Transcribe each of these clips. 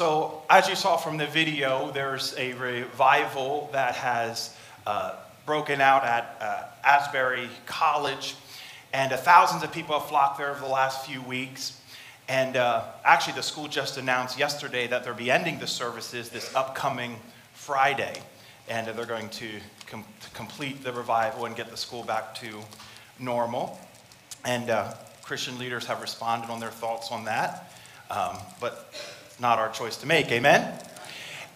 So, as you saw from the video, there's a revival that has uh, broken out at uh, Asbury College, and uh, thousands of people have flocked there over the last few weeks. And uh, actually, the school just announced yesterday that they'll be ending the services this upcoming Friday, and they're going to, com- to complete the revival and get the school back to normal. And uh, Christian leaders have responded on their thoughts on that, um, but not our choice to make. Amen?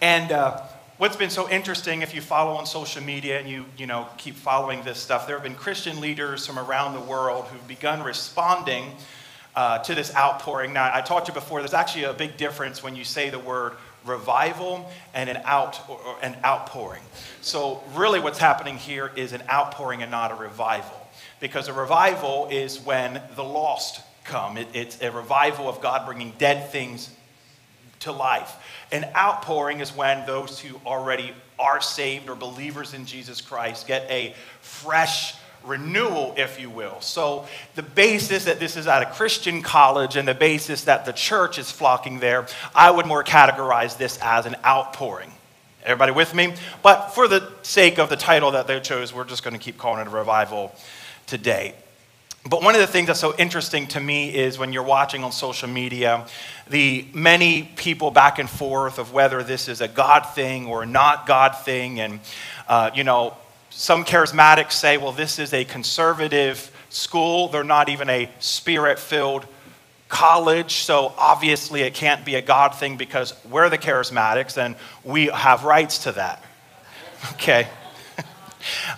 And uh, what's been so interesting, if you follow on social media and you, you know, keep following this stuff, there have been Christian leaders from around the world who've begun responding uh, to this outpouring. Now, I talked to you before, there's actually a big difference when you say the word revival and an out or, an outpouring. So really what's happening here is an outpouring and not a revival. Because a revival is when the lost come. It, it's a revival of God bringing dead things to life. An outpouring is when those who already are saved or believers in Jesus Christ get a fresh renewal, if you will. So, the basis that this is at a Christian college and the basis that the church is flocking there, I would more categorize this as an outpouring. Everybody with me? But for the sake of the title that they chose, we're just going to keep calling it a revival today. But one of the things that's so interesting to me is when you're watching on social media, the many people back and forth of whether this is a God thing or not God thing. And, uh, you know, some charismatics say, well, this is a conservative school. They're not even a spirit filled college. So obviously it can't be a God thing because we're the charismatics and we have rights to that. Okay.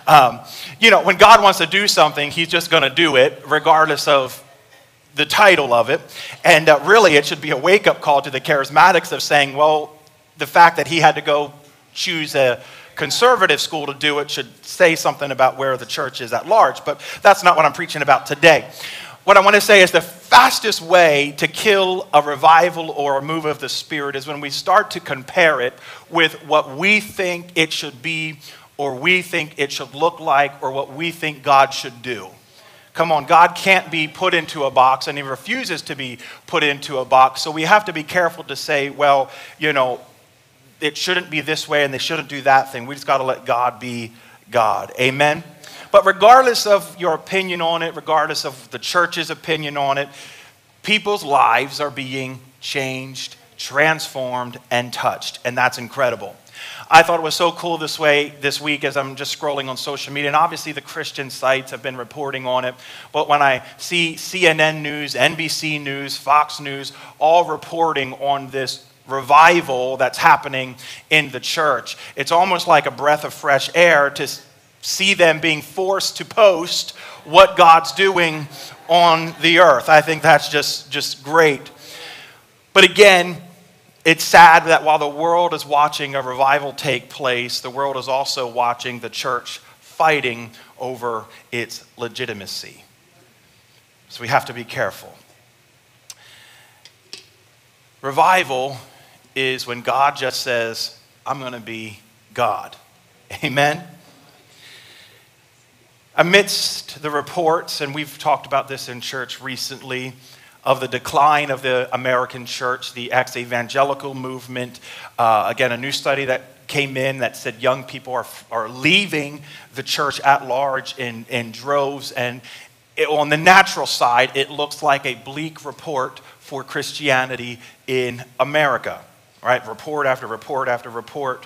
Um, you know, when God wants to do something, He's just going to do it, regardless of the title of it. And uh, really, it should be a wake up call to the charismatics of saying, well, the fact that He had to go choose a conservative school to do it should say something about where the church is at large. But that's not what I'm preaching about today. What I want to say is the fastest way to kill a revival or a move of the Spirit is when we start to compare it with what we think it should be or we think it should look like or what we think God should do. Come on, God can't be put into a box and he refuses to be put into a box. So we have to be careful to say, well, you know, it shouldn't be this way and they shouldn't do that thing. We just got to let God be God. Amen? But regardless of your opinion on it, regardless of the church's opinion on it, people's lives are being changed, transformed, and touched. And that's incredible. I thought it was so cool this way this week as I'm just scrolling on social media, and obviously the Christian sites have been reporting on it. But when I see CNN News, NBC News, Fox News, all reporting on this revival that's happening in the church, it's almost like a breath of fresh air to see them being forced to post what God's doing on the earth. I think that's just, just great. But again, it's sad that while the world is watching a revival take place, the world is also watching the church fighting over its legitimacy. So we have to be careful. Revival is when God just says, I'm going to be God. Amen? Amidst the reports, and we've talked about this in church recently, of the decline of the American church, the ex evangelical movement. Uh, again, a new study that came in that said young people are, are leaving the church at large in, in droves. And it, on the natural side, it looks like a bleak report for Christianity in America, right? Report after report after report.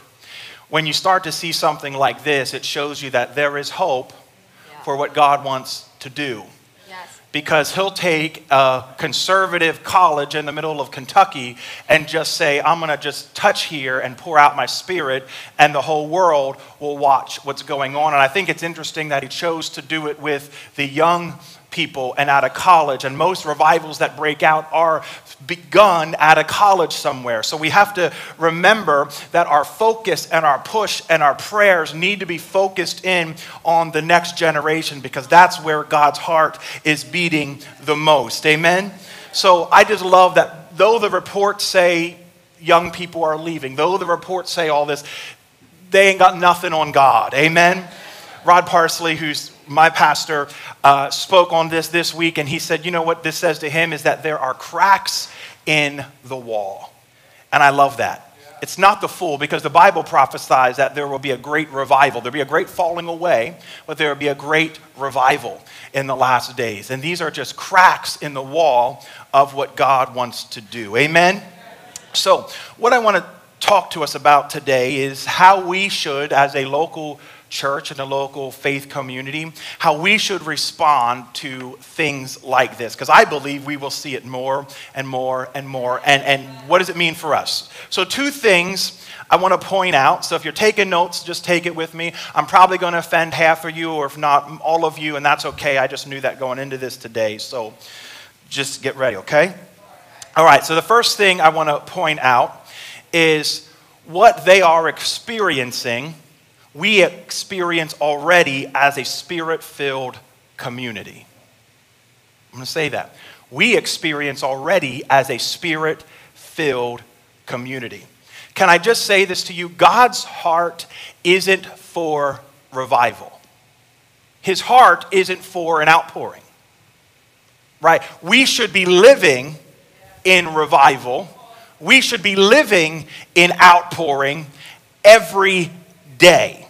When you start to see something like this, it shows you that there is hope yeah. for what God wants to do because he'll take a conservative college in the middle of Kentucky and just say, I'm going to just touch here and pour out my spirit, and the whole world will watch what's going on. And I think it's interesting that he chose to do it with the young people and out of college. And most revivals that break out are begun at a college somewhere. So we have to remember that our focus and our push and our prayers need to be focused in on the next generation because that's where God's heart is beating the most. Amen? So I just love that though the reports say young people are leaving, though the reports say all this, they ain't got nothing on God. Amen? Rod Parsley, who's my pastor uh, spoke on this this week, and he said, You know what this says to him is that there are cracks in the wall. And I love that. It's not the full because the Bible prophesies that there will be a great revival. There'll be a great falling away, but there will be a great revival in the last days. And these are just cracks in the wall of what God wants to do. Amen? So, what I want to talk to us about today is how we should, as a local church and a local faith community, how we should respond to things like this. Because I believe we will see it more and more and more. And, and what does it mean for us? So, two things I want to point out. So, if you're taking notes, just take it with me. I'm probably going to offend half of you, or if not all of you, and that's okay. I just knew that going into this today. So, just get ready, okay? All right, so the first thing I want to point out is what they are experiencing we experience already as a spirit filled community. I'm going to say that. We experience already as a spirit filled community. Can I just say this to you? God's heart isn't for revival, His heart isn't for an outpouring, right? We should be living in revival, we should be living in outpouring every day.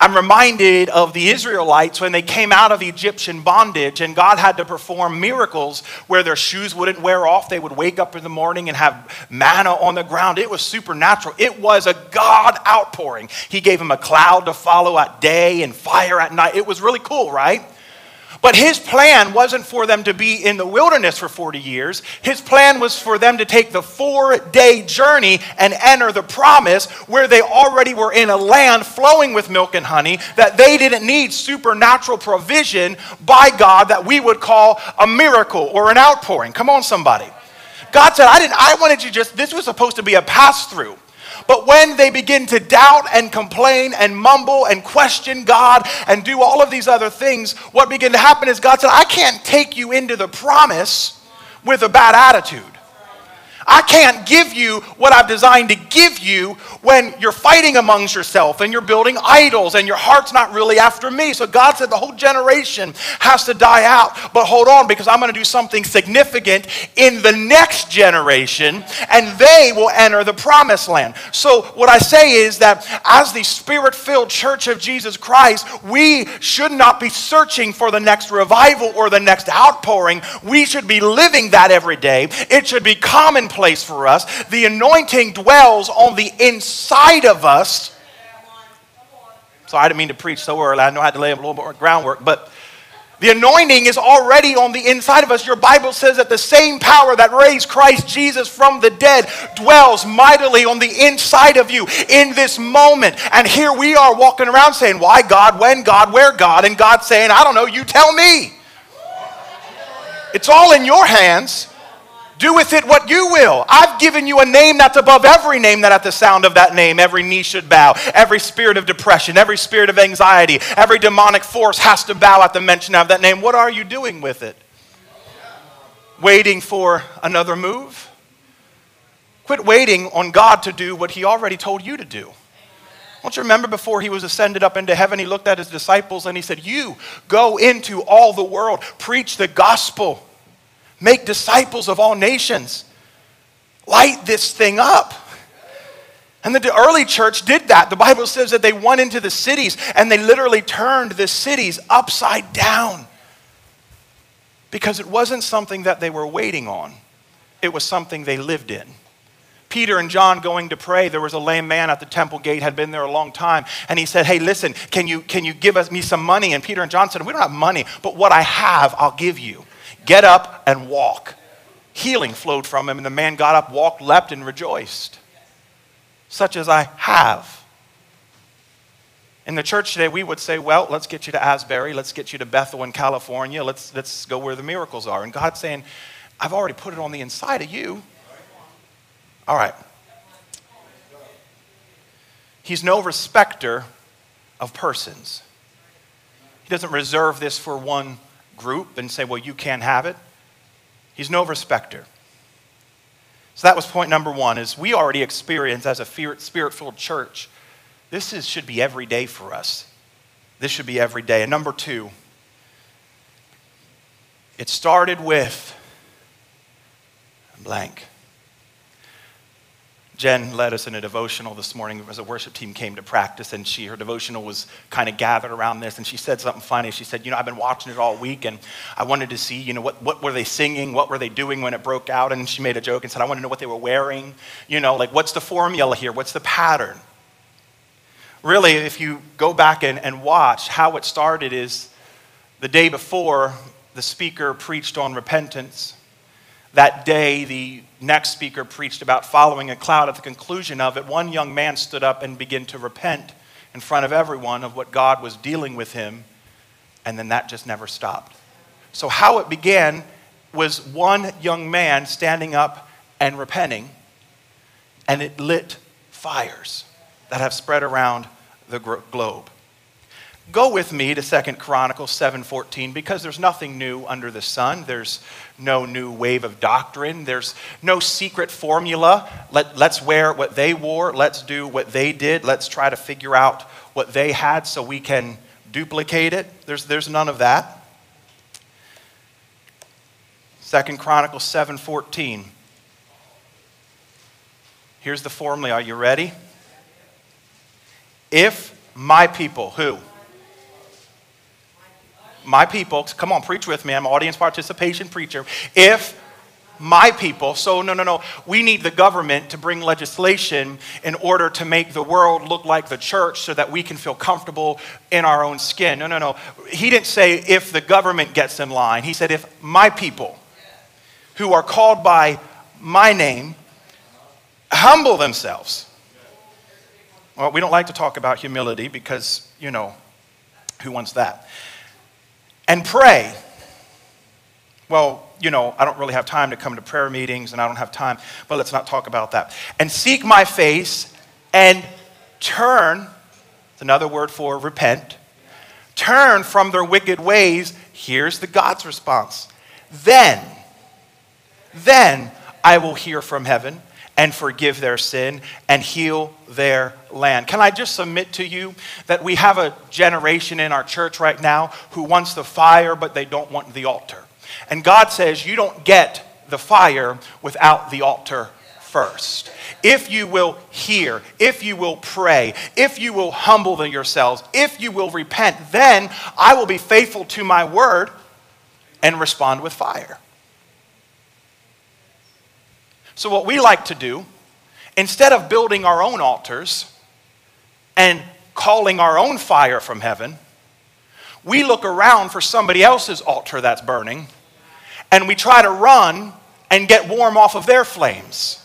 I'm reminded of the Israelites when they came out of Egyptian bondage and God had to perform miracles where their shoes wouldn't wear off. They would wake up in the morning and have manna on the ground. It was supernatural. It was a God outpouring. He gave them a cloud to follow at day and fire at night. It was really cool, right? But his plan wasn't for them to be in the wilderness for 40 years. His plan was for them to take the four day journey and enter the promise where they already were in a land flowing with milk and honey, that they didn't need supernatural provision by God that we would call a miracle or an outpouring. Come on, somebody. God said, I didn't, I wanted you just, this was supposed to be a pass through. But when they begin to doubt and complain and mumble and question God and do all of these other things, what began to happen is God said, I can't take you into the promise with a bad attitude. I can't give you what I've designed to give you when you're fighting amongst yourself and you're building idols and your heart's not really after me. So God said the whole generation has to die out. But hold on, because I'm going to do something significant in the next generation and they will enter the promised land. So what I say is that as the spirit filled church of Jesus Christ, we should not be searching for the next revival or the next outpouring. We should be living that every day. It should be commonplace place for us. The anointing dwells on the inside of us. So I didn't mean to preach so early. I know I had to lay a little more groundwork, but the anointing is already on the inside of us. Your Bible says that the same power that raised Christ Jesus from the dead dwells mightily on the inside of you in this moment. And here we are walking around saying, Why God? When God? Where God? And God saying, I don't know, you tell me. It's all in your hands. Do with it what you will. I've given you a name that's above every name that at the sound of that name, every knee should bow. Every spirit of depression, every spirit of anxiety, every demonic force has to bow at the mention of that name. What are you doing with it? Waiting for another move? Quit waiting on God to do what He already told you to do. Don't you remember before he was ascended up into heaven, he looked at his disciples and he said, You go into all the world, preach the gospel Make disciples of all nations. Light this thing up. And the early church did that. The Bible says that they went into the cities and they literally turned the cities upside down because it wasn't something that they were waiting on, it was something they lived in. Peter and John going to pray, there was a lame man at the temple gate, had been there a long time, and he said, Hey, listen, can you, can you give us, me some money? And Peter and John said, We don't have money, but what I have, I'll give you. Get up and walk. Healing flowed from him, and the man got up, walked, leapt, and rejoiced. Such as I have. In the church today, we would say, well, let's get you to Asbury, let's get you to Bethel in California, let's, let's go where the miracles are. And God's saying, I've already put it on the inside of you. All right. He's no respecter of persons. He doesn't reserve this for one group and say, well, you can't have it. He's no respecter. So that was point number one, is we already experience as a spirit-filled church, this is, should be every day for us. This should be every day. And number two, it started with blank. Jen led us in a devotional this morning as a worship team came to practice, and she her devotional was kind of gathered around this. And she said something funny. She said, "You know, I've been watching it all week, and I wanted to see, you know, what what were they singing? What were they doing when it broke out?" And she made a joke and said, "I want to know what they were wearing. You know, like what's the formula here? What's the pattern?" Really, if you go back and, and watch how it started, is the day before the speaker preached on repentance. That day, the next speaker preached about following a cloud. At the conclusion of it, one young man stood up and began to repent in front of everyone of what God was dealing with him, and then that just never stopped. So, how it began was one young man standing up and repenting, and it lit fires that have spread around the globe. Go with me to Second Chronicles 7:14 because there's nothing new under the sun. There's no new wave of doctrine. There's no secret formula. Let, let's wear what they wore. Let's do what they did. Let's try to figure out what they had so we can duplicate it. There's, there's none of that. Second Chronicles 7:14. Here's the formula. Are you ready? If my people, who? My people, come on, preach with me. I'm audience participation preacher. If my people, so no, no, no, we need the government to bring legislation in order to make the world look like the church so that we can feel comfortable in our own skin. No, no, no. He didn't say if the government gets in line. He said if my people who are called by my name humble themselves. Well, we don't like to talk about humility because, you know, who wants that? And pray. Well, you know, I don't really have time to come to prayer meetings and I don't have time, but let's not talk about that. And seek my face and turn, it's another word for repent, turn from their wicked ways. Here's the God's response. Then, then I will hear from heaven and forgive their sin and heal their land. Can I just submit to you that we have a generation in our church right now who wants the fire, but they don't want the altar? And God says, You don't get the fire without the altar first. If you will hear, if you will pray, if you will humble yourselves, if you will repent, then I will be faithful to my word and respond with fire. So, what we like to do, instead of building our own altars and calling our own fire from heaven, we look around for somebody else's altar that's burning and we try to run and get warm off of their flames.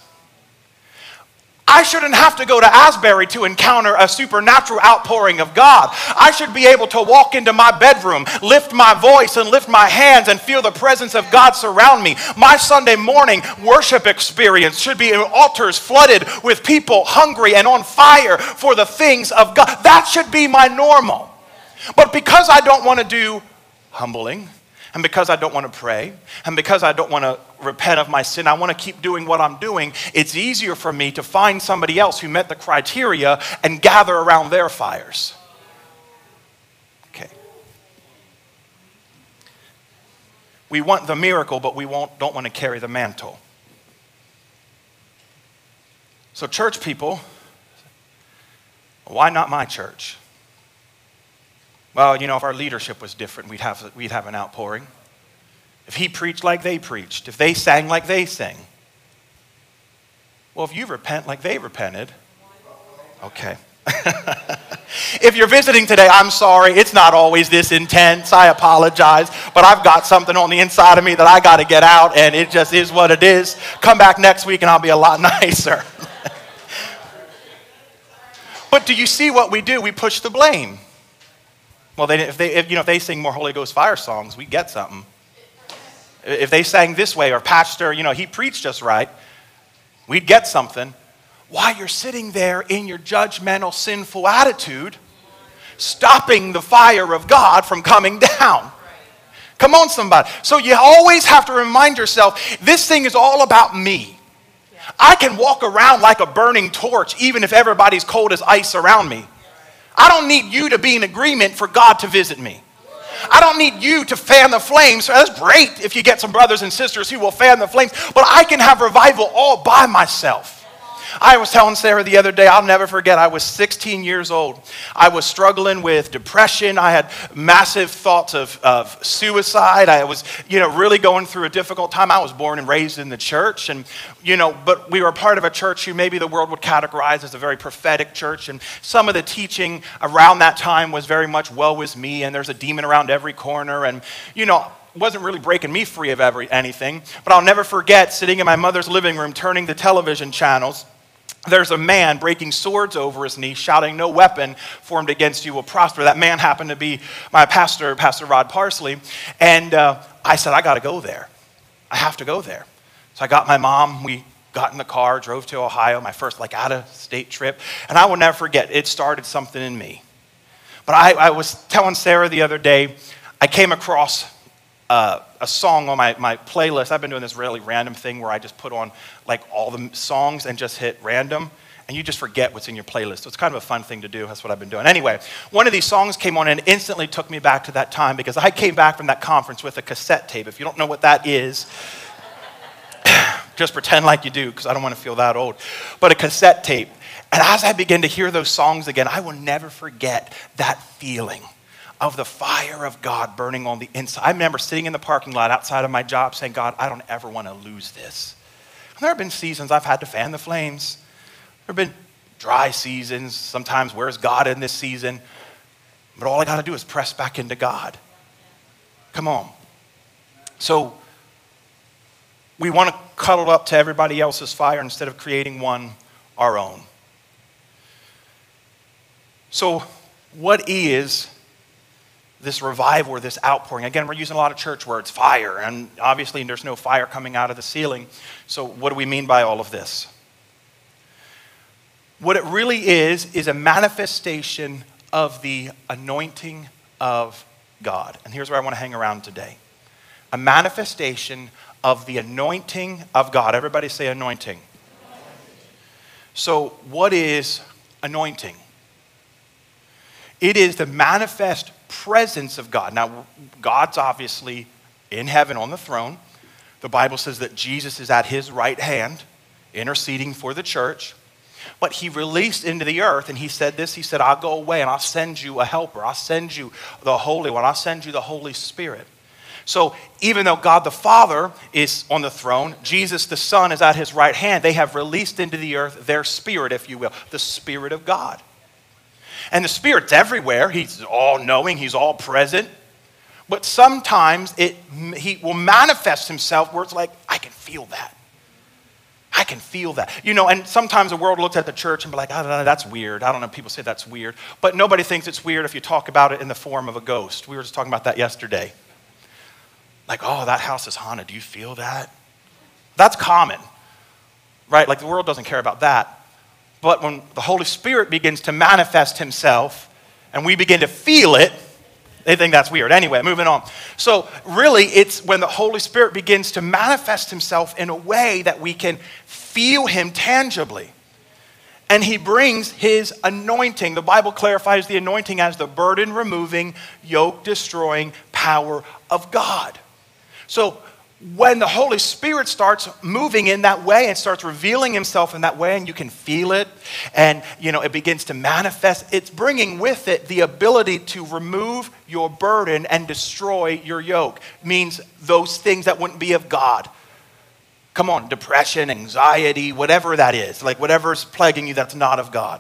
I shouldn't have to go to Asbury to encounter a supernatural outpouring of God. I should be able to walk into my bedroom, lift my voice, and lift my hands and feel the presence of God surround me. My Sunday morning worship experience should be altars flooded with people hungry and on fire for the things of God. That should be my normal. But because I don't want to do humbling, and because I don't want to pray, and because I don't want to repent of my sin, I want to keep doing what I'm doing, it's easier for me to find somebody else who met the criteria and gather around their fires. Okay. We want the miracle, but we won't, don't want to carry the mantle. So, church people, why not my church? Well, you know, if our leadership was different, we'd have, we'd have an outpouring. If he preached like they preached, if they sang like they sang. Well, if you repent like they repented, okay. if you're visiting today, I'm sorry. It's not always this intense. I apologize. But I've got something on the inside of me that I got to get out, and it just is what it is. Come back next week, and I'll be a lot nicer. but do you see what we do? We push the blame. Well, they, if, they, if, you know, if they sing more Holy Ghost fire songs, we get something. If they sang this way, or Pastor, you know, he preached us right, we'd get something. While you're sitting there in your judgmental, sinful attitude, stopping the fire of God from coming down. Come on, somebody. So you always have to remind yourself this thing is all about me. I can walk around like a burning torch even if everybody's cold as ice around me. I don't need you to be in agreement for God to visit me. I don't need you to fan the flames. That's great if you get some brothers and sisters who will fan the flames, but I can have revival all by myself. I was telling Sarah the other day, I'll never forget, I was 16 years old. I was struggling with depression. I had massive thoughts of, of suicide. I was, you know, really going through a difficult time. I was born and raised in the church, and, you know, but we were part of a church who maybe the world would categorize as a very prophetic church, and some of the teaching around that time was very much woe is me, and there's a demon around every corner, and, you know, wasn't really breaking me free of every, anything, but I'll never forget sitting in my mother's living room turning the television channels. There's a man breaking swords over his knee, shouting, No weapon formed against you will prosper. That man happened to be my pastor, Pastor Rod Parsley. And uh, I said, I got to go there. I have to go there. So I got my mom. We got in the car, drove to Ohio, my first like out of state trip. And I will never forget, it started something in me. But I, I was telling Sarah the other day, I came across uh, a song on my, my playlist. I've been doing this really random thing where I just put on like all the songs and just hit random, and you just forget what's in your playlist. So it's kind of a fun thing to do. That's what I've been doing. Anyway, one of these songs came on and instantly took me back to that time because I came back from that conference with a cassette tape. If you don't know what that is, just pretend like you do because I don't want to feel that old. But a cassette tape. And as I begin to hear those songs again, I will never forget that feeling of the fire of God burning on the inside. I remember sitting in the parking lot outside of my job saying, God, I don't ever want to lose this. And there have been seasons I've had to fan the flames. There have been dry seasons. Sometimes, where's God in this season? But all I got to do is press back into God. Come on. So, we want to cuddle up to everybody else's fire instead of creating one our own. So, what is this revival or this outpouring. Again, we're using a lot of church words, fire, and obviously there's no fire coming out of the ceiling. So, what do we mean by all of this? What it really is, is a manifestation of the anointing of God. And here's where I want to hang around today a manifestation of the anointing of God. Everybody say anointing. So, what is anointing? It is the manifest presence of God. Now, God's obviously in heaven on the throne. The Bible says that Jesus is at his right hand, interceding for the church. But he released into the earth, and he said this He said, I'll go away and I'll send you a helper. I'll send you the Holy One. I'll send you the Holy Spirit. So even though God the Father is on the throne, Jesus the Son is at his right hand, they have released into the earth their spirit, if you will, the Spirit of God. And the Spirit's everywhere. He's all knowing, He's all present. But sometimes it, He will manifest Himself where it's like, I can feel that. I can feel that. You know, and sometimes the world looks at the church and be like, I don't know, that's weird. I don't know, people say that's weird. But nobody thinks it's weird if you talk about it in the form of a ghost. We were just talking about that yesterday. Like, oh, that house is haunted. Do you feel that? That's common, right? Like the world doesn't care about that. But when the Holy Spirit begins to manifest himself and we begin to feel it, they think that's weird. Anyway, moving on. So, really, it's when the Holy Spirit begins to manifest himself in a way that we can feel him tangibly. And he brings his anointing. The Bible clarifies the anointing as the burden removing, yoke destroying power of God. So, when the Holy Spirit starts moving in that way and starts revealing himself in that way, and you can feel it, and you know it begins to manifest, it's bringing with it the ability to remove your burden and destroy your yoke. It means those things that wouldn't be of God. Come on, depression, anxiety, whatever that is, like whatever's plaguing you that's not of God.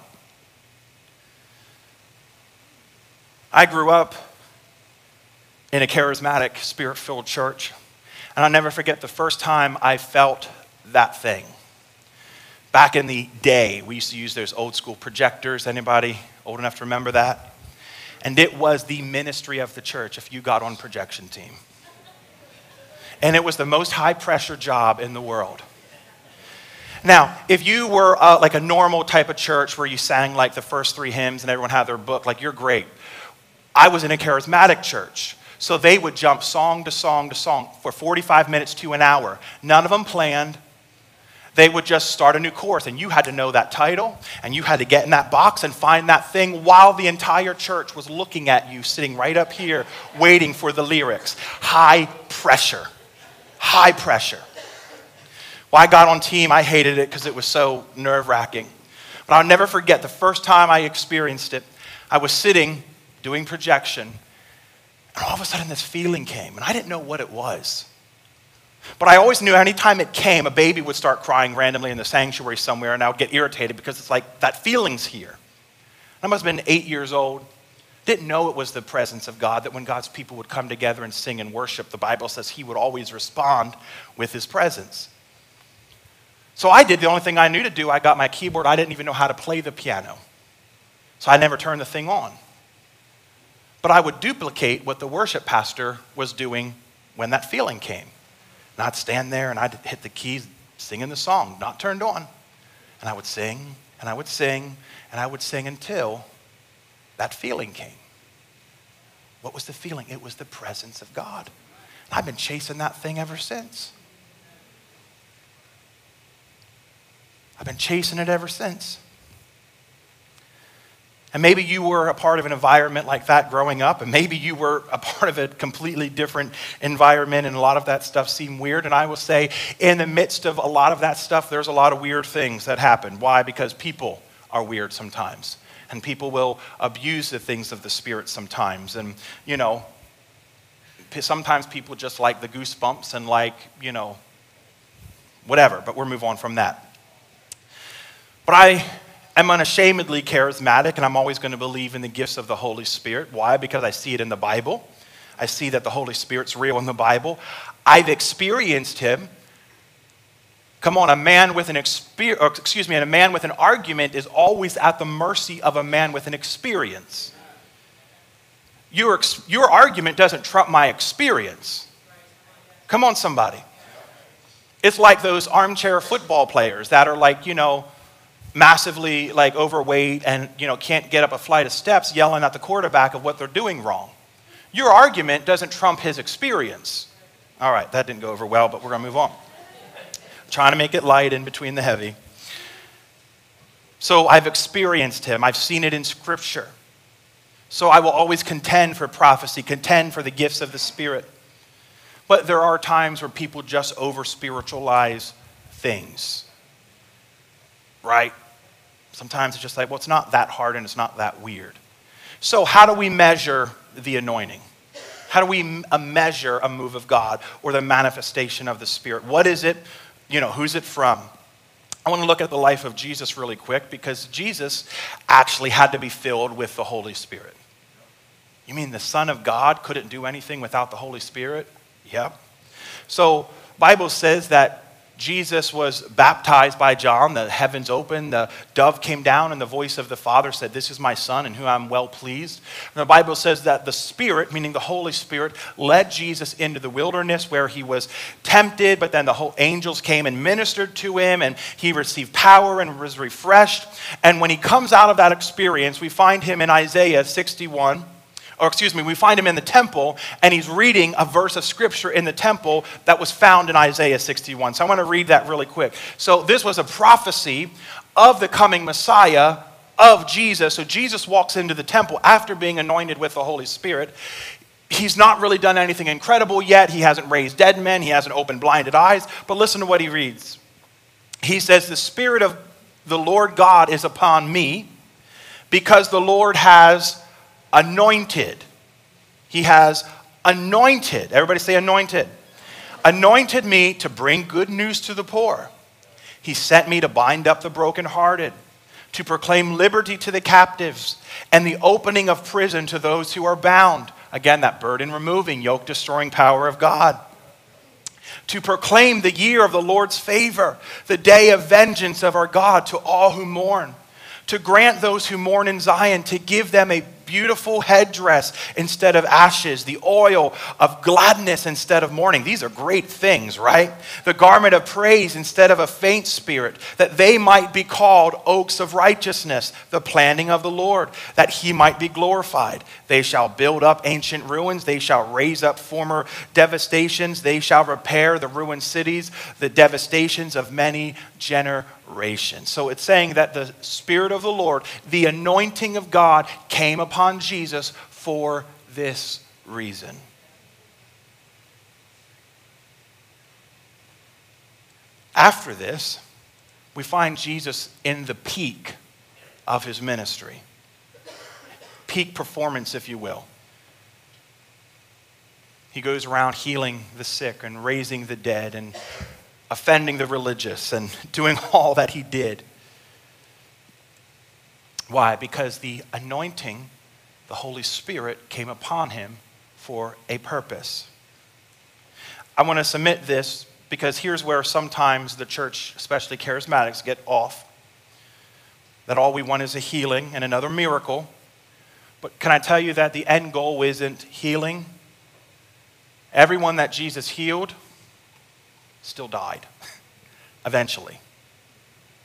I grew up in a charismatic, spirit filled church. And I'll never forget the first time I felt that thing. Back in the day, we used to use those old school projectors. Anybody old enough to remember that? And it was the ministry of the church if you got on projection team. And it was the most high pressure job in the world. Now, if you were uh, like a normal type of church where you sang like the first three hymns and everyone had their book, like you're great. I was in a charismatic church so they would jump song to song to song for 45 minutes to an hour. None of them planned. They would just start a new course, and you had to know that title, and you had to get in that box and find that thing while the entire church was looking at you, sitting right up here, waiting for the lyrics. High pressure. High pressure. Well, I got on team. I hated it because it was so nerve wracking. But I'll never forget the first time I experienced it. I was sitting doing projection, and all of a sudden this feeling came, and I didn't know what it was. But I always knew anytime it came, a baby would start crying randomly in the sanctuary somewhere, and I would get irritated because it's like that feeling's here. I must have been eight years old. Didn't know it was the presence of God, that when God's people would come together and sing and worship, the Bible says he would always respond with his presence. So I did the only thing I knew to do. I got my keyboard. I didn't even know how to play the piano. So I never turned the thing on. But I would duplicate what the worship pastor was doing when that feeling came. And I'd stand there and I'd hit the keys, singing the song, not turned on. And I would sing and I would sing and I would sing until that feeling came. What was the feeling? It was the presence of God. And I've been chasing that thing ever since. I've been chasing it ever since. And maybe you were a part of an environment like that growing up, and maybe you were a part of a completely different environment, and a lot of that stuff seemed weird. And I will say, in the midst of a lot of that stuff, there's a lot of weird things that happen. Why? Because people are weird sometimes and people will abuse the things of the Spirit sometimes. And, you know, sometimes people just like the goosebumps and like, you know, whatever, but we'll move on from that. But I am unashamedly charismatic, and I'm always going to believe in the gifts of the Holy Spirit. Why? Because I see it in the Bible. I see that the Holy Spirit's real in the Bible. I've experienced Him Come on, a man with an experience, excuse me, and a man with an argument is always at the mercy of a man with an experience. Your, your argument doesn't trump my experience. Come on, somebody. It's like those armchair football players that are like, you know, massively like overweight and, you know, can't get up a flight of steps yelling at the quarterback of what they're doing wrong. Your argument doesn't trump his experience. All right, that didn't go over well, but we're going to move on trying to make it light in between the heavy. So I've experienced him, I've seen it in Scripture. So I will always contend for prophecy, contend for the gifts of the Spirit. But there are times where people just over spiritualize things, right? Sometimes it's just like, well, it's not that hard and it's not that weird. So, how do we measure the anointing? How do we measure a move of God or the manifestation of the Spirit? What is it you know, who's it from? I want to look at the life of Jesus really quick because Jesus actually had to be filled with the Holy Spirit. You mean the Son of God couldn't do anything without the Holy Spirit? Yep. So Bible says that Jesus was baptized by John, the heavens opened, the dove came down, and the voice of the Father said, This is my Son in whom I'm well pleased. And the Bible says that the Spirit, meaning the Holy Spirit, led Jesus into the wilderness where he was tempted, but then the whole angels came and ministered to him, and he received power and was refreshed. And when he comes out of that experience, we find him in Isaiah 61 or excuse me, we find him in the temple and he's reading a verse of scripture in the temple that was found in Isaiah 61. So I want to read that really quick. So this was a prophecy of the coming Messiah of Jesus. So Jesus walks into the temple after being anointed with the Holy Spirit. He's not really done anything incredible yet. He hasn't raised dead men, he hasn't opened blinded eyes. But listen to what he reads. He says, The Spirit of the Lord God is upon me because the Lord has anointed. He has anointed. Everybody say anointed. Anointed me to bring good news to the poor. He sent me to bind up the brokenhearted, to proclaim liberty to the captives, and the opening of prison to those who are bound. Again, that burden removing, yoke destroying power of God. To proclaim the year of the Lord's favor, the day of vengeance of our God to all who mourn. To grant those who mourn in Zion, to give them a beautiful headdress instead of ashes, the oil of gladness instead of mourning. These are great things, right? The garment of praise instead of a faint spirit, that they might be called oaks of righteousness, the planting of the Lord, that he might be glorified. They shall build up ancient ruins, they shall raise up former devastations, they shall repair the ruined cities, the devastations of many generations. So it's saying that the Spirit of the Lord, the anointing of God, came upon upon Jesus for this reason. After this, we find Jesus in the peak of his ministry. Peak performance, if you will. He goes around healing the sick and raising the dead and offending the religious and doing all that he did. Why? Because the anointing, the Holy Spirit, came upon him for a purpose. I want to submit this because here's where sometimes the church, especially charismatics, get off. That all we want is a healing and another miracle. But can I tell you that the end goal isn't healing? Everyone that Jesus healed still died eventually.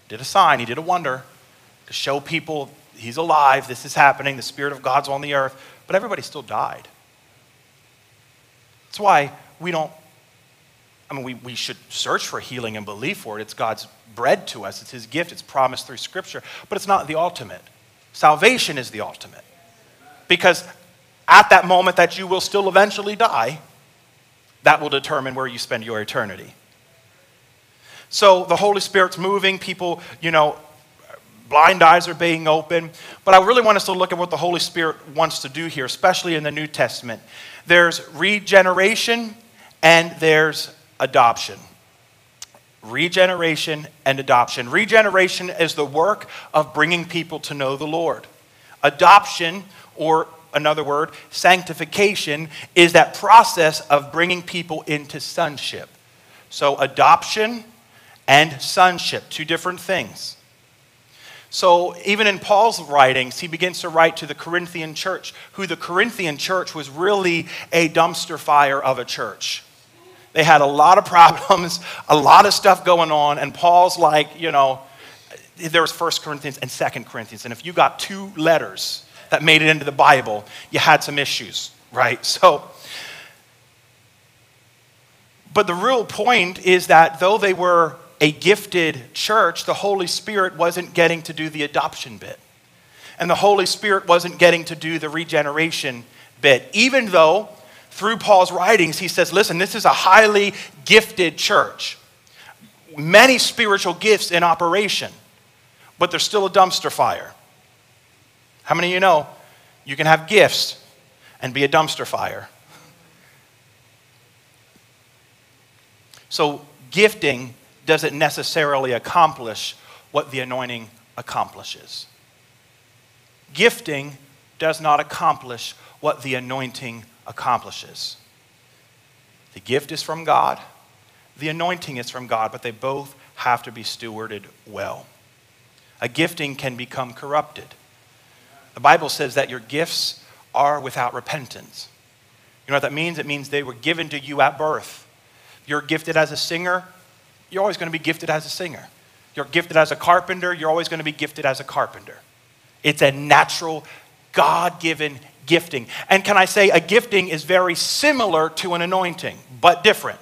Did a sign, he did a wonder to show people he's alive, this is happening, the Spirit of God's on the earth, but everybody still died. That's why we don't, I mean, we, we should search for healing and believe for it. It's God's bread to us, it's His gift, it's promised through Scripture, but it's not the ultimate. Salvation is the ultimate. Because at that moment that you will still eventually die, that will determine where you spend your eternity. So the Holy Spirit's moving, people, you know, blind eyes are being open. But I really want us to look at what the Holy Spirit wants to do here, especially in the New Testament. There's regeneration and there's adoption. Regeneration and adoption. Regeneration is the work of bringing people to know the Lord. Adoption, or another word, sanctification, is that process of bringing people into sonship. So, adoption and sonship, two different things. So, even in Paul's writings, he begins to write to the Corinthian church, who the Corinthian church was really a dumpster fire of a church. They had a lot of problems, a lot of stuff going on, and Paul's like, you know, there was First Corinthians and Second Corinthians, and if you got two letters that made it into the Bible, you had some issues, right? So, but the real point is that though they were a gifted church, the Holy Spirit wasn't getting to do the adoption bit. And the Holy Spirit wasn't getting to do the regeneration bit, even though through Paul's writings he says, listen, this is a highly gifted church. Many spiritual gifts in operation, but there's still a dumpster fire. How many of you know you can have gifts and be a dumpster fire? So, gifting doesn't necessarily accomplish what the anointing accomplishes. Gifting does not accomplish what the anointing accomplishes. The gift is from God, the anointing is from God, but they both have to be stewarded well. A gifting can become corrupted. The Bible says that your gifts are without repentance. You know what that means? It means they were given to you at birth. You're gifted as a singer, you're always going to be gifted as a singer. You're gifted as a carpenter, you're always going to be gifted as a carpenter. It's a natural, God given gifting. And can I say, a gifting is very similar to an anointing, but different.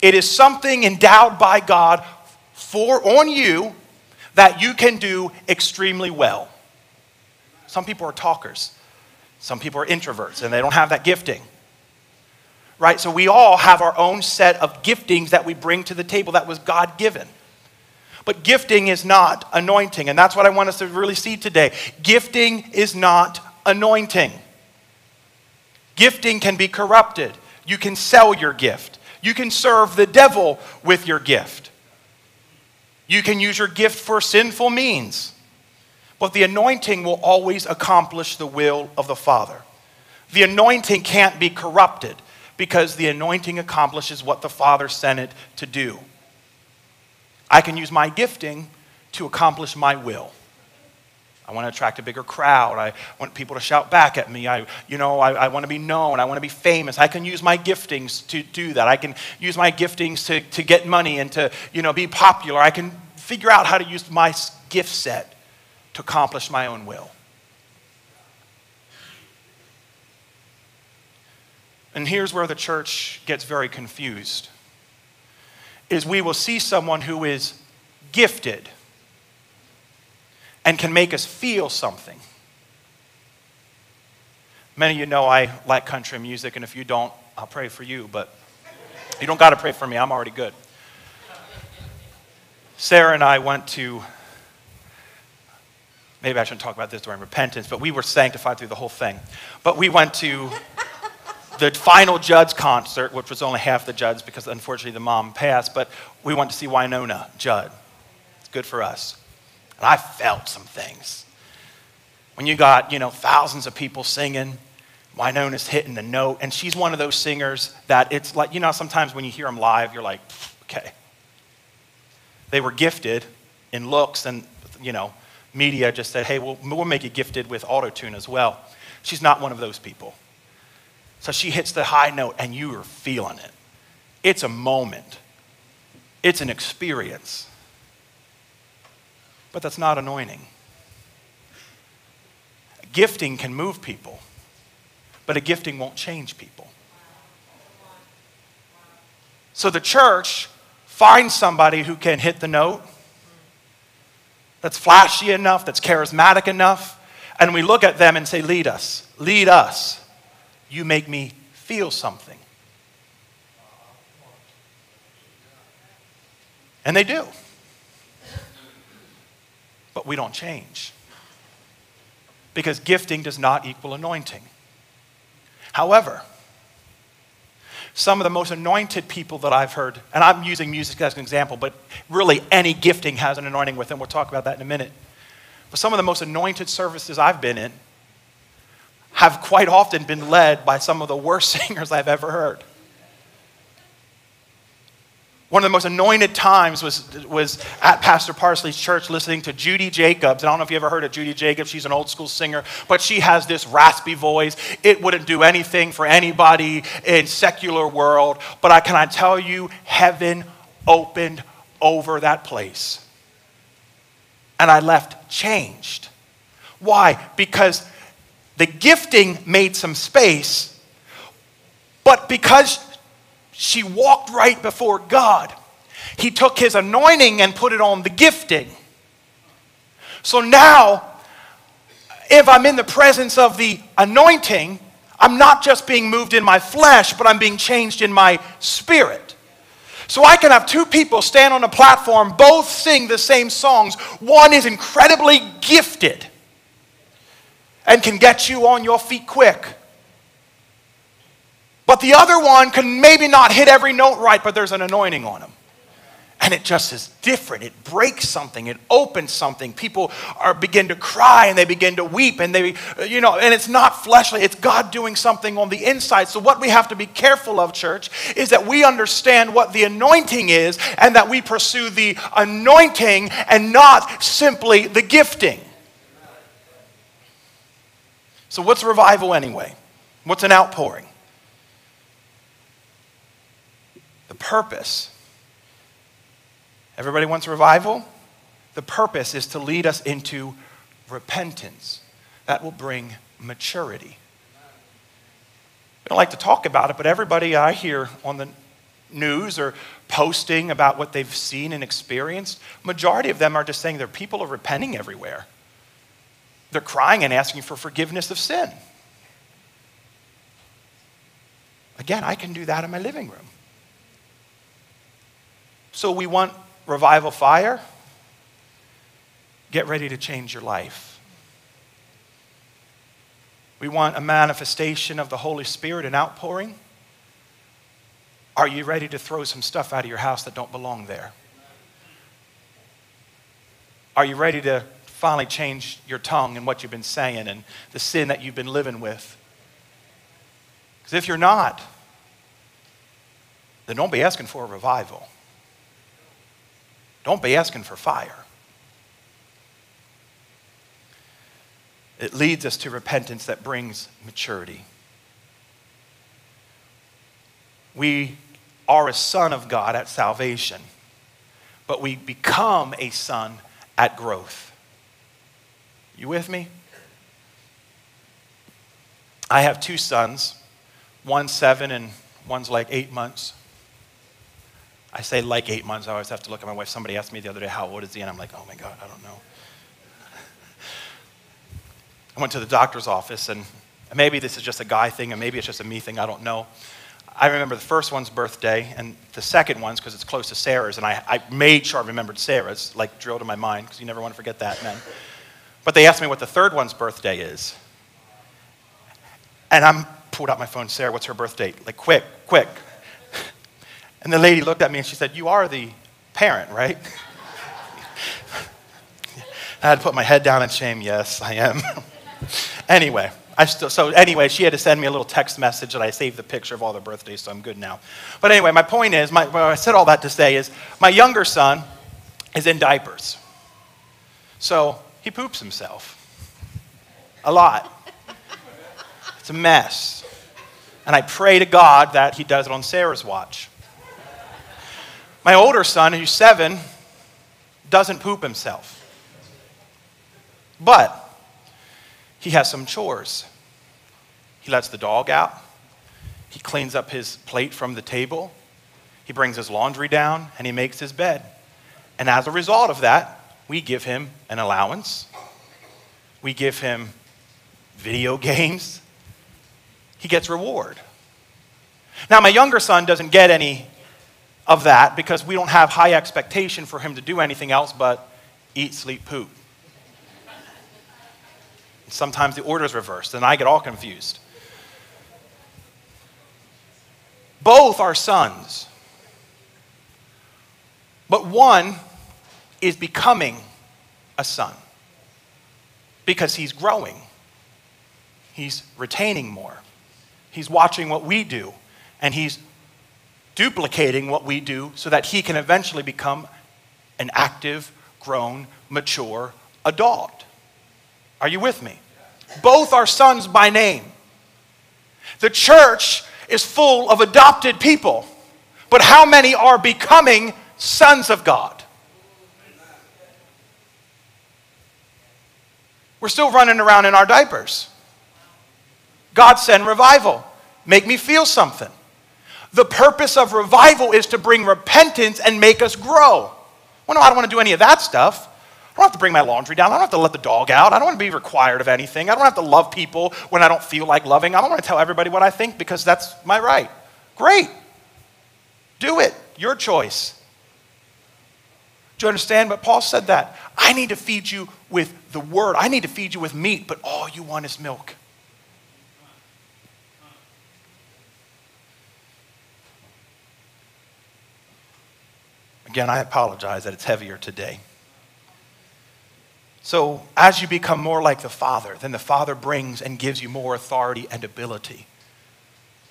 It is something endowed by God for on you that you can do extremely well. Some people are talkers. Some people are introverts and they don't have that gifting right? So we all have our own set of giftings that we bring to the table that was God given. But gifting is not anointing, and that's what I want us to really see today. Gifting is not anointing. Gifting can be corrupted. You can sell your gift. You can serve the devil with your gift. You can use your gift for sinful means. But the anointing will always accomplish the will of the Father. The anointing can't be corrupted because the anointing accomplishes what the Father sent it to do. I can use my gifting to accomplish my will. I want to attract a bigger crowd. I want people to shout back at me. I, you know, I, I want to be known. I want to be famous. I can use my giftings to do that. I can use my giftings to, to get money and to, you know, be popular. I can figure out how to use my gift set to accomplish my own will. And here's where the church gets very confused. Is we will see someone who is gifted and can make us feel something. Many of you know I like country music, and if you don't, I'll pray for you, but you don't got to pray for me, I'm already good. Sarah and I went to, maybe I shouldn't talk about this during repentance, but we were sanctified through the whole thing. But we went to the final Judds concert, which was only half the Judds because unfortunately the mom passed, but we went to see Wynonna Judd. It's good for us. And I felt some things. When you got, you know, thousands of people singing, Wynonna's hitting the note, and she's one of those singers that it's like, you know, sometimes when you hear them live, you're like, okay. They were gifted in looks, and, you know, media just said, hey, we'll, we'll make you gifted with auto tune as well. She's not one of those people. So she hits the high note, and you are feeling it. It's a moment, it's an experience. But that's not anointing. Gifting can move people but a gifting won't change people. So the church finds somebody who can hit the note, that's flashy enough, that's charismatic enough, and we look at them and say, Lead us, lead us. You make me feel something. And they do. But we don't change. Because gifting does not equal anointing. However, some of the most anointed people that I've heard, and I'm using music as an example, but really any gifting has an anointing with them. We'll talk about that in a minute. But some of the most anointed services I've been in have quite often been led by some of the worst singers I've ever heard. One of the most anointed times was, was at Pastor Parsley's church listening to Judy Jacobs. And I don't know if you ever heard of Judy Jacobs. She's an old school singer, but she has this raspy voice. It wouldn't do anything for anybody in secular world. But I, can I tell you, heaven opened over that place. And I left changed. Why? Because the gifting made some space, but because she walked right before God. He took his anointing and put it on the gifting. So now, if I'm in the presence of the anointing, I'm not just being moved in my flesh, but I'm being changed in my spirit. So I can have two people stand on a platform, both sing the same songs. One is incredibly gifted and can get you on your feet quick. But the other one can maybe not hit every note right, but there's an anointing on him. And it just is different. It breaks something. It opens something. People are begin to cry and they begin to weep and they, you know, and it's not fleshly. It's God doing something on the inside. So what we have to be careful of, church, is that we understand what the anointing is and that we pursue the anointing and not simply the gifting. So what's revival anyway? What's an outpouring? The purpose. Everybody wants revival? The purpose is to lead us into repentance. That will bring maturity. I don't like to talk about it, but everybody I hear on the news or posting about what they've seen and experienced, majority of them are just saying their people are repenting everywhere. They're crying and asking for forgiveness of sin. Again, I can do that in my living room. So we want revival fire. Get ready to change your life. We want a manifestation of the Holy Spirit, an outpouring. Are you ready to throw some stuff out of your house that don't belong there? Are you ready to finally change your tongue and what you've been saying and the sin that you've been living with? Because if you're not, then don't be asking for a revival. Don't be asking for fire. It leads us to repentance that brings maturity. We are a son of God at salvation, but we become a son at growth. You with me? I have two sons, one seven and one's like eight months. I say like eight months. I always have to look at my wife. Somebody asked me the other day, how old is he? And I'm like, oh my God, I don't know. I went to the doctor's office, and maybe this is just a guy thing, and maybe it's just a me thing. I don't know. I remember the first one's birthday and the second one's because it's close to Sarah's, and I, I made sure I remembered Sarah's, like drilled in my mind, because you never want to forget that, man. But they asked me what the third one's birthday is. And I'm pulled out my phone, Sarah, what's her birth date? Like, quick, quick. And the lady looked at me and she said, You are the parent, right? I had to put my head down in shame. Yes, I am. anyway, I still, so anyway, she had to send me a little text message and I saved the picture of all their birthdays, so I'm good now. But anyway, my point is, my, I said all that to say is, my younger son is in diapers. So he poops himself a lot. It's a mess. And I pray to God that he does it on Sarah's watch. My older son, who's seven, doesn't poop himself. But he has some chores. He lets the dog out. He cleans up his plate from the table. He brings his laundry down and he makes his bed. And as a result of that, we give him an allowance. We give him video games. He gets reward. Now, my younger son doesn't get any of that because we don't have high expectation for him to do anything else but eat, sleep, poop. Sometimes the order is reversed, and I get all confused. Both are sons, but one is becoming a son because he's growing, he's retaining more, he's watching what we do, and he's duplicating what we do so that he can eventually become an active, grown, mature adult. Are you with me? Both are sons by name. The church is full of adopted people, but how many are becoming sons of God? We're still running around in our diapers. God send revival. Make me feel something. The purpose of revival is to bring repentance and make us grow. Well, no, I don't want to do any of that stuff. I don't have to bring my laundry down. I don't have to let the dog out. I don't want to be required of anything. I don't have to love people when I don't feel like loving. I don't want to tell everybody what I think because that's my right. Great. Do it. Your choice. Do you understand? But Paul said that. I need to feed you with the word. I need to feed you with meat, but all you want is milk. Again, I apologize that it's heavier today. So, as you become more like the Father, then the Father brings and gives you more authority and ability.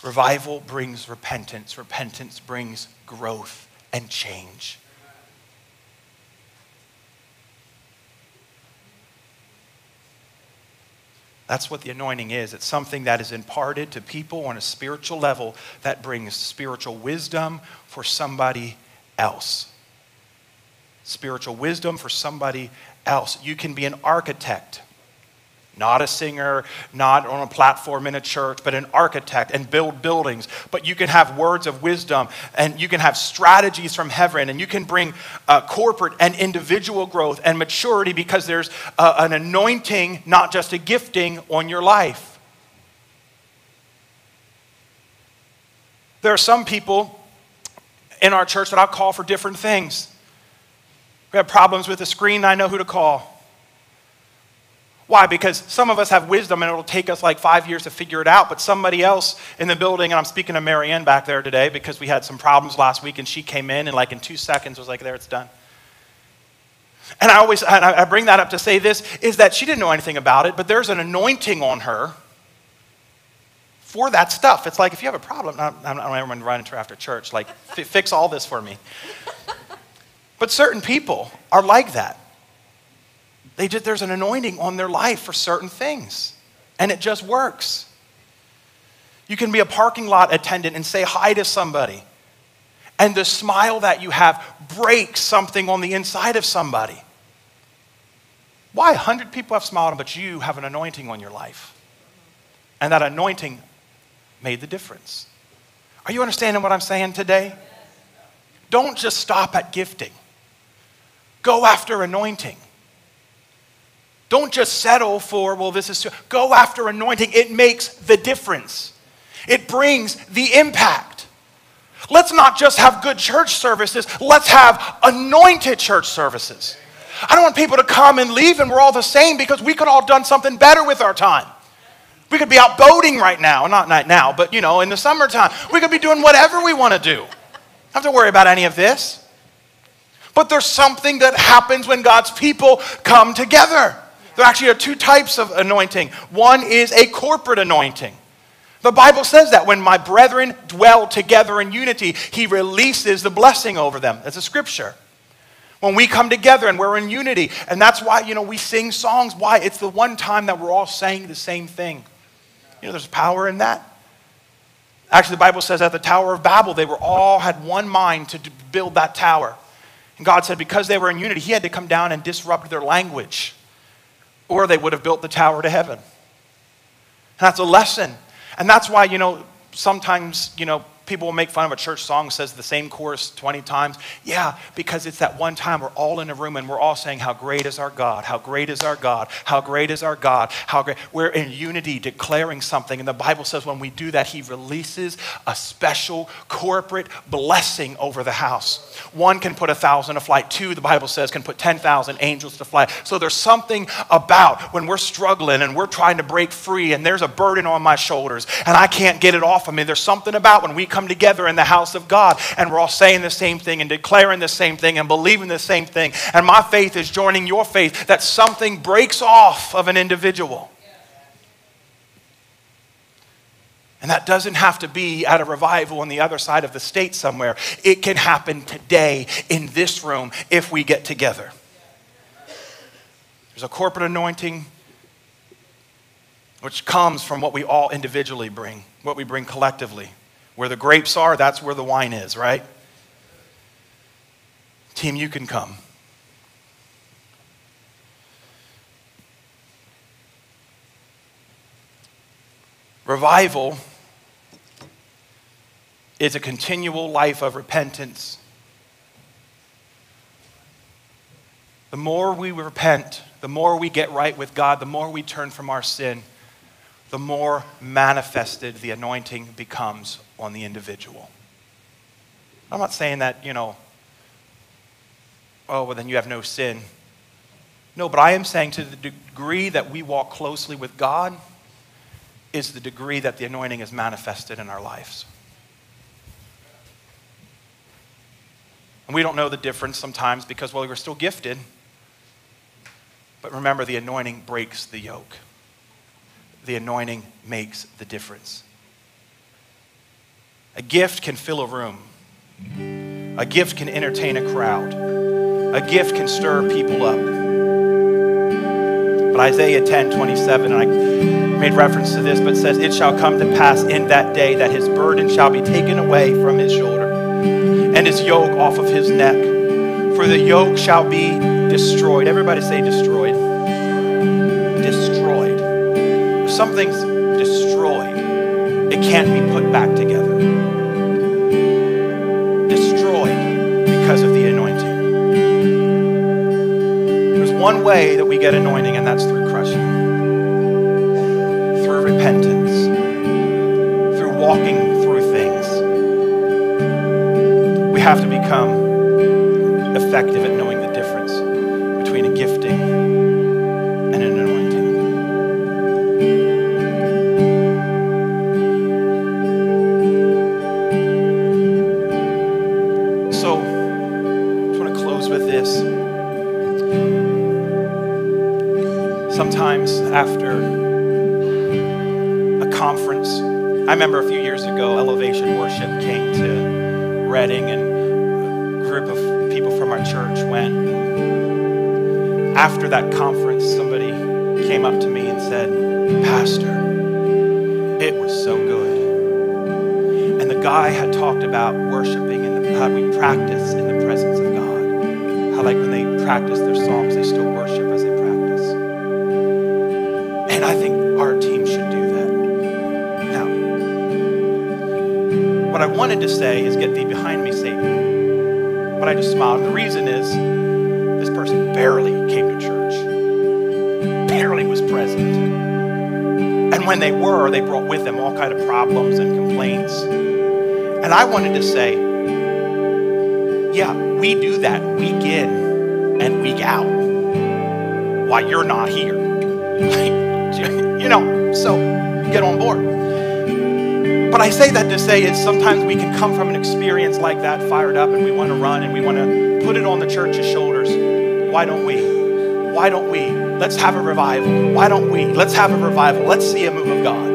Revival brings repentance, repentance brings growth and change. That's what the anointing is. It's something that is imparted to people on a spiritual level that brings spiritual wisdom for somebody else. Spiritual wisdom for somebody else. You can be an architect, not a singer, not on a platform in a church, but an architect and build buildings. But you can have words of wisdom and you can have strategies from heaven and you can bring uh, corporate and individual growth and maturity because there's uh, an anointing, not just a gifting, on your life. There are some people in our church that I'll call for different things. We have problems with the screen, I know who to call. Why? Because some of us have wisdom and it'll take us like five years to figure it out, but somebody else in the building, and I'm speaking to Marianne back there today because we had some problems last week and she came in and like in two seconds was like, there, it's done. And I always, and I bring that up to say this, is that she didn't know anything about it, but there's an anointing on her for that stuff. It's like if you have a problem, I don't ever into her after church, like fix all this for me. But certain people are like that. They just, there's an anointing on their life for certain things, and it just works. You can be a parking lot attendant and say hi to somebody, and the smile that you have breaks something on the inside of somebody. Why? A hundred people have smiled, but you have an anointing on your life. And that anointing made the difference. Are you understanding what I'm saying today? Don't just stop at gifting. Go after anointing. Don't just settle for, well, this is. To go after anointing. It makes the difference. it brings the impact. Let's not just have good church services, let's have anointed church services. I don't want people to come and leave and we're all the same because we could all done something better with our time. We could be out boating right now, not right now, but you know, in the summertime. We could be doing whatever we want to do. Don't have to worry about any of this. But there's something that happens when God's people come together. There actually are two types of anointing. One is a corporate anointing. The Bible says that when my brethren dwell together in unity, he releases the blessing over them. That's a scripture. When we come together and we're in unity, and that's why, you know, we sing songs. Why? It's the one time that we're all saying the same thing. You know, there's power in that. Actually, the Bible says at the Tower of Babel, they were all had one mind to build that tower. And God said because they were in unity, He had to come down and disrupt their language, or they would have built the tower to heaven. And that's a lesson. And that's why, you know, sometimes, you know, people will make fun of a church song says the same chorus 20 times. Yeah, because it's that one time we're all in a room and we're all saying, How great is our God? How great is our God? How great is our God? How great. We're in unity declaring something. And the Bible says when we do that, He releases a special corporate blessing over the house. One can put a thousand to flight, two, the Bible says, can put 10,000 angels to flight. So there's something about when we're struggling and we're trying to break free and there's a burden on my shoulders and I can't get it off of me. There's something about when we come come together in the house of God and we're all saying the same thing and declaring the same thing and believing the same thing. And my faith is joining your faith that something breaks off of an individual. And that doesn't have to be at a revival on the other side of the state somewhere. It can happen today in this room if we get together. There's a corporate anointing which comes from what we all individually bring, what we bring collectively. Where the grapes are, that's where the wine is, right? Team, you can come. Revival is a continual life of repentance. The more we repent, the more we get right with God, the more we turn from our sin, the more manifested the anointing becomes on the individual. I'm not saying that, you know, oh, well, then you have no sin. No, but I am saying to the degree that we walk closely with God is the degree that the anointing is manifested in our lives. And we don't know the difference sometimes because, well, we're still gifted. But remember, the anointing breaks the yoke. The anointing makes the difference. A gift can fill a room. A gift can entertain a crowd. A gift can stir people up. But Isaiah 10 27, and I made reference to this, but says, It shall come to pass in that day that his burden shall be taken away from his shoulder and his yoke off of his neck. For the yoke shall be destroyed. Everybody say destroyed. Destroyed. something's destroyed, it can't be put back together. One way that we get anointing, and that's through crushing, through repentance, through walking through things. We have to become effective sometimes after a conference. I remember a few years ago, Elevation Worship came to Redding, and a group of people from our church went. After that conference, somebody came up to me and said, Pastor, it was so good. And the guy had talked about worshiping and how we practice in the presence of God. How, like, when they practice their songs, they still worship I think our team should do that. Now, what I wanted to say is get thee behind me, Satan. But I just smiled. The reason is this person barely came to church, barely was present. And when they were, they brought with them all kind of problems and complaints. And I wanted to say, yeah, we do that week in and week out while you're not here. you know, so get on board. But I say that to say is sometimes we can come from an experience like that, fired up, and we want to run and we want to put it on the church's shoulders. Why don't we? Why don't we? Let's have a revival. Why don't we? Let's have a revival. Let's see a move of God.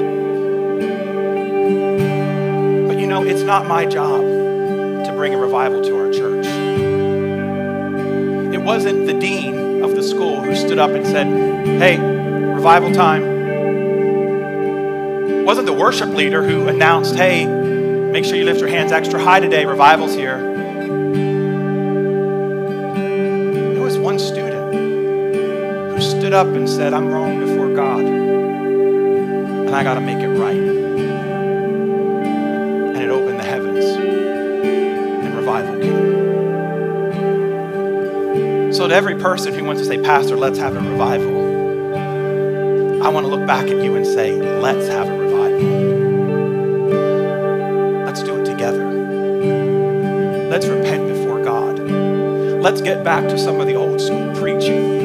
But you know, it's not my job to bring a revival to our church. It wasn't the dean of the school who stood up and said, Hey, revival time. Wasn't the worship leader who announced, Hey, make sure you lift your hands extra high today, revival's here. It was one student who stood up and said, I'm wrong before God, and I got to make it right. And it opened the heavens, and revival came. So, to every person who wants to say, Pastor, let's have a revival, I want to look back at you and say, let's have a revival. Let's repent before God. Let's get back to some of the old school preaching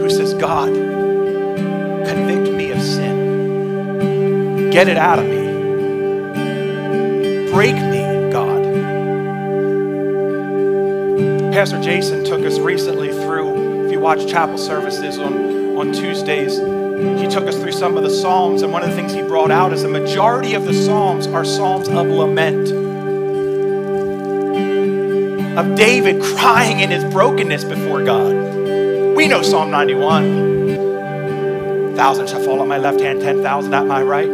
who says, God, convict me of sin. Get it out of me. Break me, God. Pastor Jason took us recently through, if you watch chapel services on, on Tuesdays, he took us through some of the Psalms, and one of the things he brought out is the majority of the Psalms are Psalms of lament. Of David crying in his brokenness before God. We know Psalm 91. Thousand shall fall at my left hand, 10,000 at my right.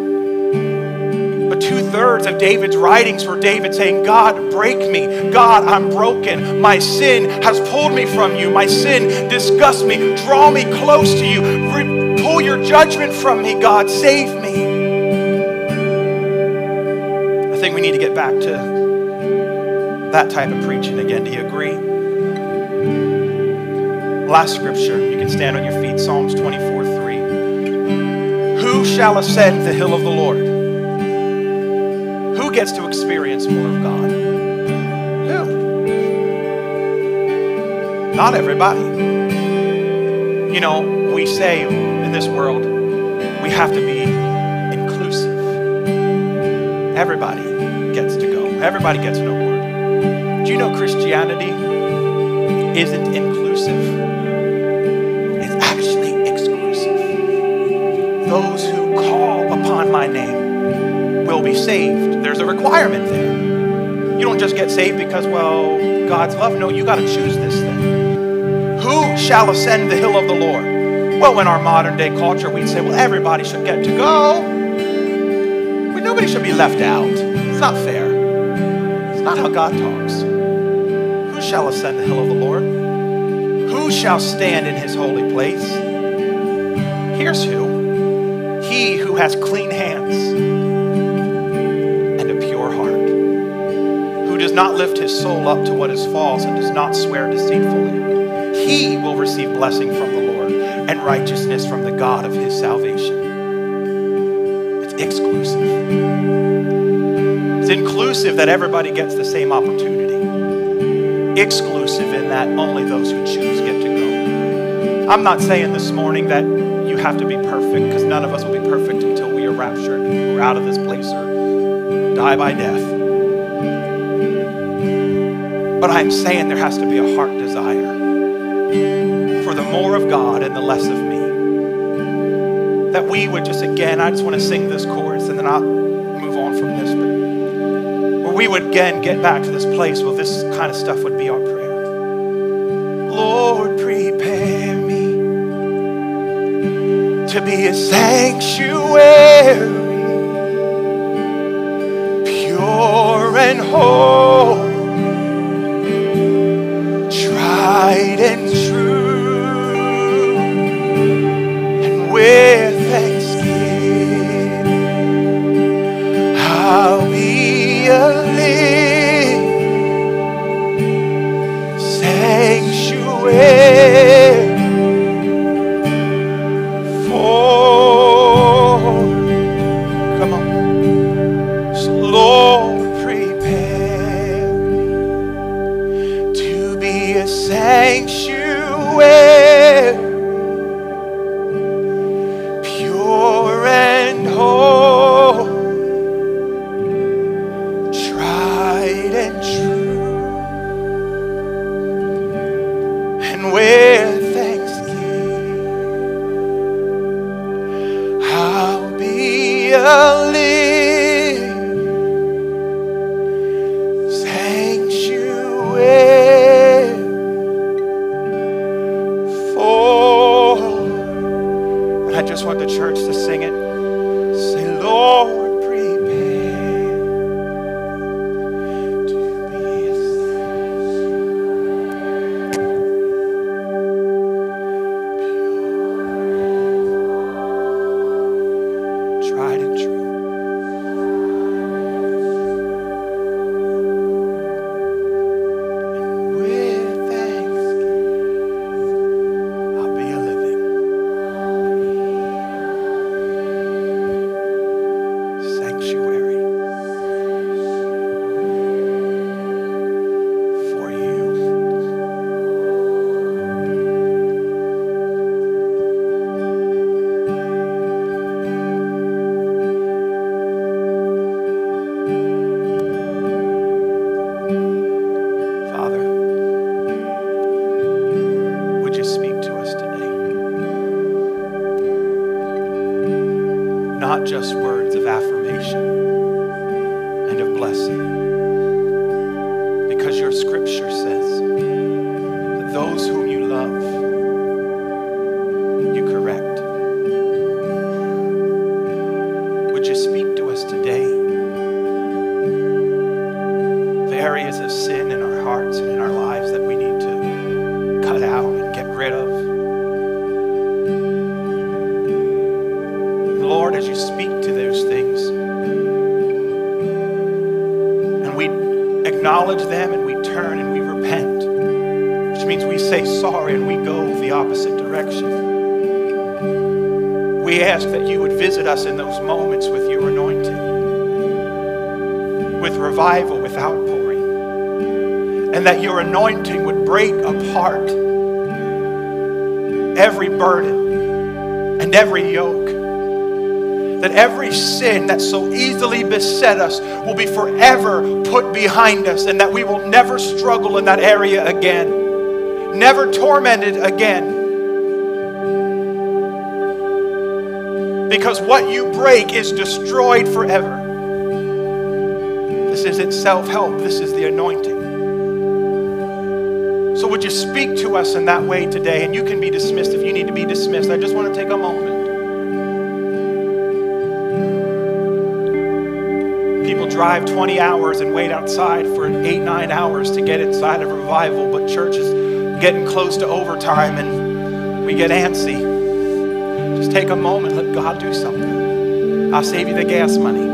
But two thirds of David's writings were David saying, God, break me. God, I'm broken. My sin has pulled me from you. My sin disgusts me. Draw me close to you. Re- pull your judgment from me, God. Save me. I think we need to get back to that type of preaching again. Do you agree? Last scripture, you can stand on your feet, Psalms 24 3. Who shall ascend the hill of the Lord? Who gets to experience more of God? Who? Not everybody. You know, we say in this world, we have to be inclusive. Everybody gets to go, everybody gets an award. You know Christianity isn't inclusive? It's actually exclusive. Those who call upon my name will be saved. There's a requirement there. You don't just get saved because, well, God's love. No, you got to choose this thing. Who shall ascend the hill of the Lord? Well, in our modern day culture, we'd say, well, everybody should get to go. But nobody should be left out. It's not fair. It's not how God talks. Shall ascend the hill of the Lord? Who shall stand in his holy place? Here's who He who has clean hands and a pure heart, who does not lift his soul up to what is false and does not swear deceitfully. He will receive blessing from the Lord and righteousness from the God of his salvation. It's exclusive. It's inclusive that everybody gets the same opportunity. Exclusive in that only those who choose get to go. I'm not saying this morning that you have to be perfect because none of us will be perfect until we are raptured. We're out of this place or die by death. But I'm saying there has to be a heart desire for the more of God and the less of me. That we would just, again, I just want to sing this chorus and then I'll we would again get back to this place where this kind of stuff would be our prayer. Lord, prepare me to be a sanctuary, pure and holy, anointing would break apart every burden and every yoke. That every sin that so easily beset us will be forever put behind us, and that we will never struggle in that area again, never tormented again. Because what you break is destroyed forever. This isn't self help, this is the anointing. Would you speak to us in that way today? And you can be dismissed if you need to be dismissed. I just want to take a moment. People drive 20 hours and wait outside for eight, nine hours to get inside of revival, but church is getting close to overtime and we get antsy. Just take a moment, let God do something. I'll save you the gas money.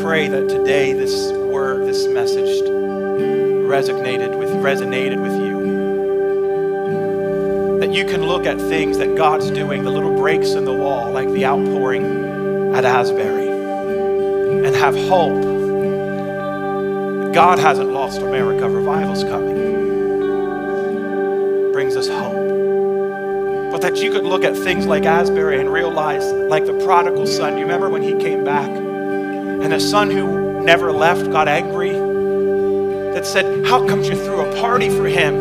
Pray that today this word, this message resonated with resonated with you that you can look at things that God's doing, the little breaks in the wall, like the outpouring at Asbury, and have hope. God hasn't lost America. Revival's coming. Brings us hope. But that you could look at things like Asbury and realize, like the prodigal son, you remember when he came back? And the son who never left, got angry, that said, How come you threw a party for him?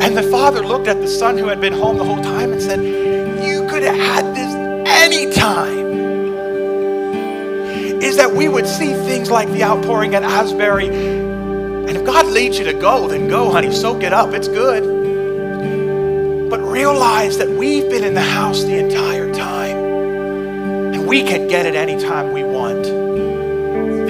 And the father looked at the son who had been home the whole time and said, You could have had this anytime. Is that we would see things like the outpouring at Asbury. And if God leads you to go, then go, honey. Soak it up. It's good. But realize that we've been in the house the entire time. And we can get it anytime we want.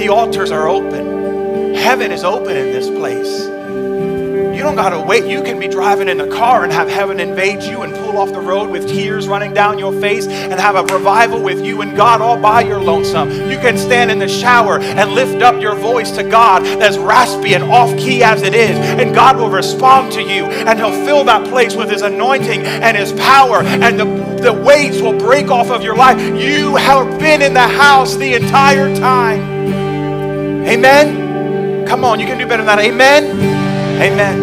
The altars are open. Heaven is open in this place. You don't got to wait. You can be driving in the car and have heaven invade you and pull off the road with tears running down your face and have a revival with you and God all by your lonesome. You can stand in the shower and lift up your voice to God as raspy and off key as it is, and God will respond to you and He'll fill that place with His anointing and His power, and the, the weights will break off of your life. You have been in the house the entire time. Amen. Come on, you can do better than that. Amen. Amen.